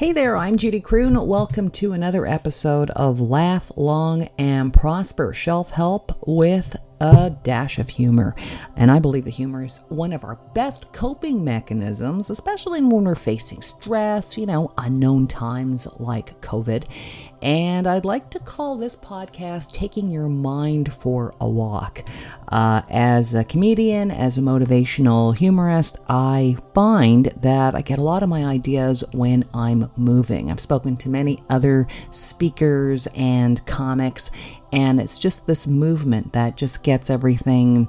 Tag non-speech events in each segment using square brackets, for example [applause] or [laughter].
Hey there, I'm Judy Croon. Welcome to another episode of Laugh Long and Prosper Shelf Help with a dash of humor. And I believe the humor is one of our best coping mechanisms, especially when we're facing stress, you know, unknown times like COVID. And I'd like to call this podcast Taking Your Mind for a Walk. Uh, as a comedian, as a motivational humorist, I find that I get a lot of my ideas when I'm moving. I've spoken to many other speakers and comics, and it's just this movement that just gets everything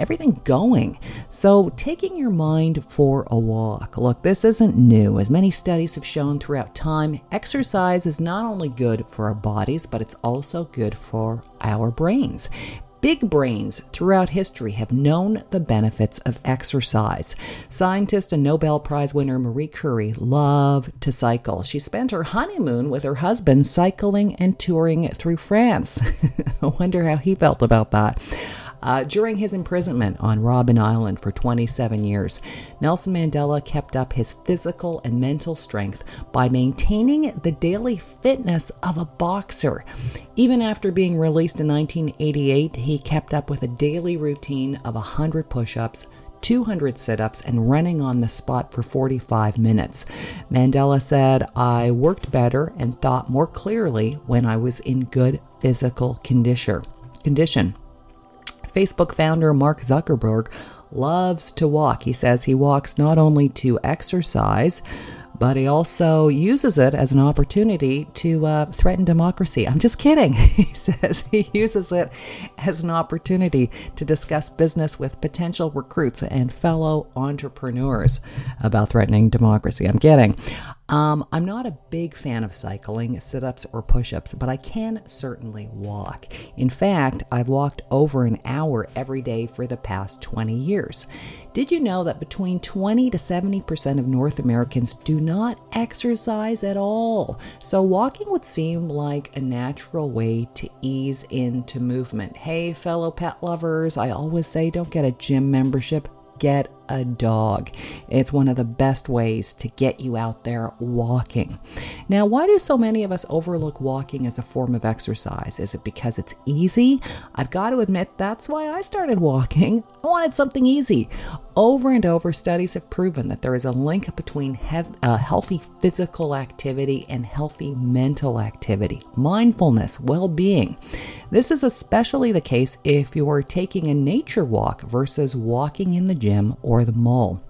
everything going. So, taking your mind for a walk. Look, this isn't new. As many studies have shown throughout time, exercise is not only good for our bodies, but it's also good for our brains. Big brains throughout history have known the benefits of exercise. Scientist and Nobel Prize winner Marie Curie loved to cycle. She spent her honeymoon with her husband cycling and touring through France. [laughs] I wonder how he felt about that. Uh, during his imprisonment on Robben Island for 27 years, Nelson Mandela kept up his physical and mental strength by maintaining the daily fitness of a boxer. Even after being released in 1988, he kept up with a daily routine of 100 push ups. 200 sit ups and running on the spot for 45 minutes. Mandela said, I worked better and thought more clearly when I was in good physical condition. condition. Facebook founder Mark Zuckerberg loves to walk. He says he walks not only to exercise, but he also uses it as an opportunity to uh, threaten democracy. I'm just kidding. [laughs] he says he uses it as an opportunity to discuss business with potential recruits and fellow entrepreneurs about threatening democracy. I'm kidding. Um, I'm not a big fan of cycling, sit ups, or push ups, but I can certainly walk. In fact, I've walked over an hour every day for the past 20 years. Did you know that between 20 to 70% of North Americans do not exercise at all? So, walking would seem like a natural way to ease into movement. Hey, fellow pet lovers, I always say don't get a gym membership, get a dog. It's one of the best ways to get you out there walking. Now, why do so many of us overlook walking as a form of exercise? Is it because it's easy? I've got to admit, that's why I started walking. I wanted something easy. Over and over, studies have proven that there is a link between he- uh, healthy physical activity and healthy mental activity, mindfulness, well being. This is especially the case if you're taking a nature walk versus walking in the gym or the mall.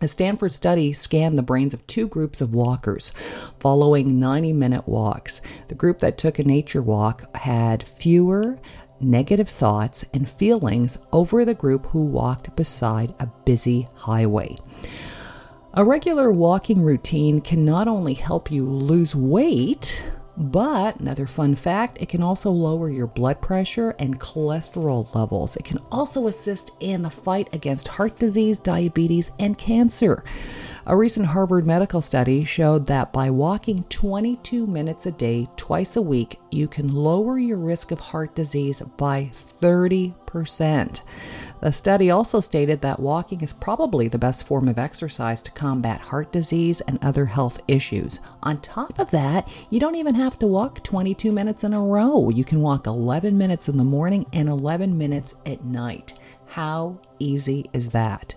A Stanford study scanned the brains of two groups of walkers following 90 minute walks. The group that took a nature walk had fewer negative thoughts and feelings over the group who walked beside a busy highway. A regular walking routine can not only help you lose weight, but another fun fact it can also lower your blood pressure and cholesterol levels. It can also assist in the fight against heart disease, diabetes, and cancer. A recent Harvard medical study showed that by walking 22 minutes a day, twice a week, you can lower your risk of heart disease by 30%. The study also stated that walking is probably the best form of exercise to combat heart disease and other health issues. On top of that, you don't even have to walk 22 minutes in a row. You can walk 11 minutes in the morning and 11 minutes at night. How easy is that?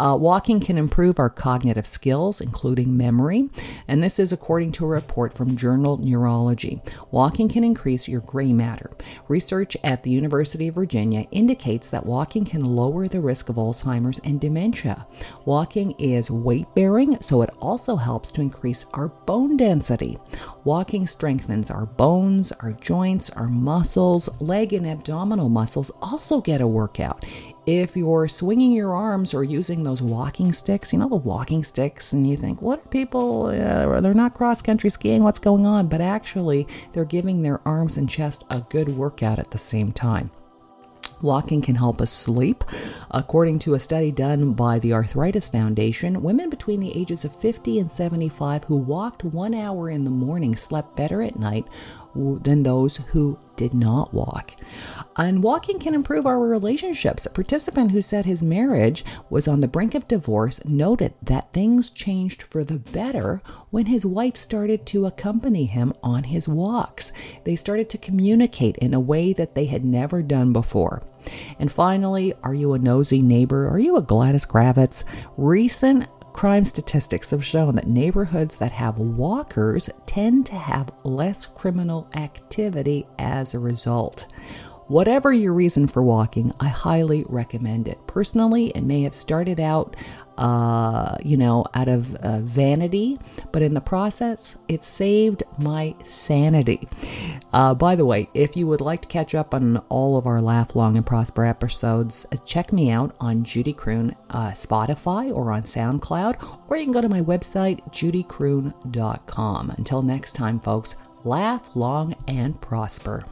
Uh, walking can improve our cognitive skills, including memory, and this is according to a report from Journal Neurology. Walking can increase your gray matter. Research at the University of Virginia indicates that walking can lower the risk of Alzheimer's and dementia. Walking is weight bearing, so it also helps to increase our bone density. Walking strengthens our bones, our joints, our muscles, leg and abdominal muscles also get a workout if you're swinging your arms or using those walking sticks, you know, the walking sticks, and you think, what are people, uh, they're not cross country skiing, what's going on? But actually, they're giving their arms and chest a good workout at the same time. Walking can help us sleep. According to a study done by the Arthritis Foundation, women between the ages of 50 and 75 who walked one hour in the morning slept better at night, than those who did not walk. And walking can improve our relationships. A participant who said his marriage was on the brink of divorce noted that things changed for the better when his wife started to accompany him on his walks. They started to communicate in a way that they had never done before. And finally, are you a nosy neighbor? Are you a Gladys Kravitz? Recent Crime statistics have shown that neighborhoods that have walkers tend to have less criminal activity as a result. Whatever your reason for walking, I highly recommend it. Personally, it may have started out, uh, you know, out of uh, vanity, but in the process, it saved my sanity. Uh, by the way, if you would like to catch up on all of our Laugh Long and Prosper episodes, uh, check me out on Judy Croon uh, Spotify or on SoundCloud, or you can go to my website, judycroon.com. Until next time, folks, laugh long and prosper.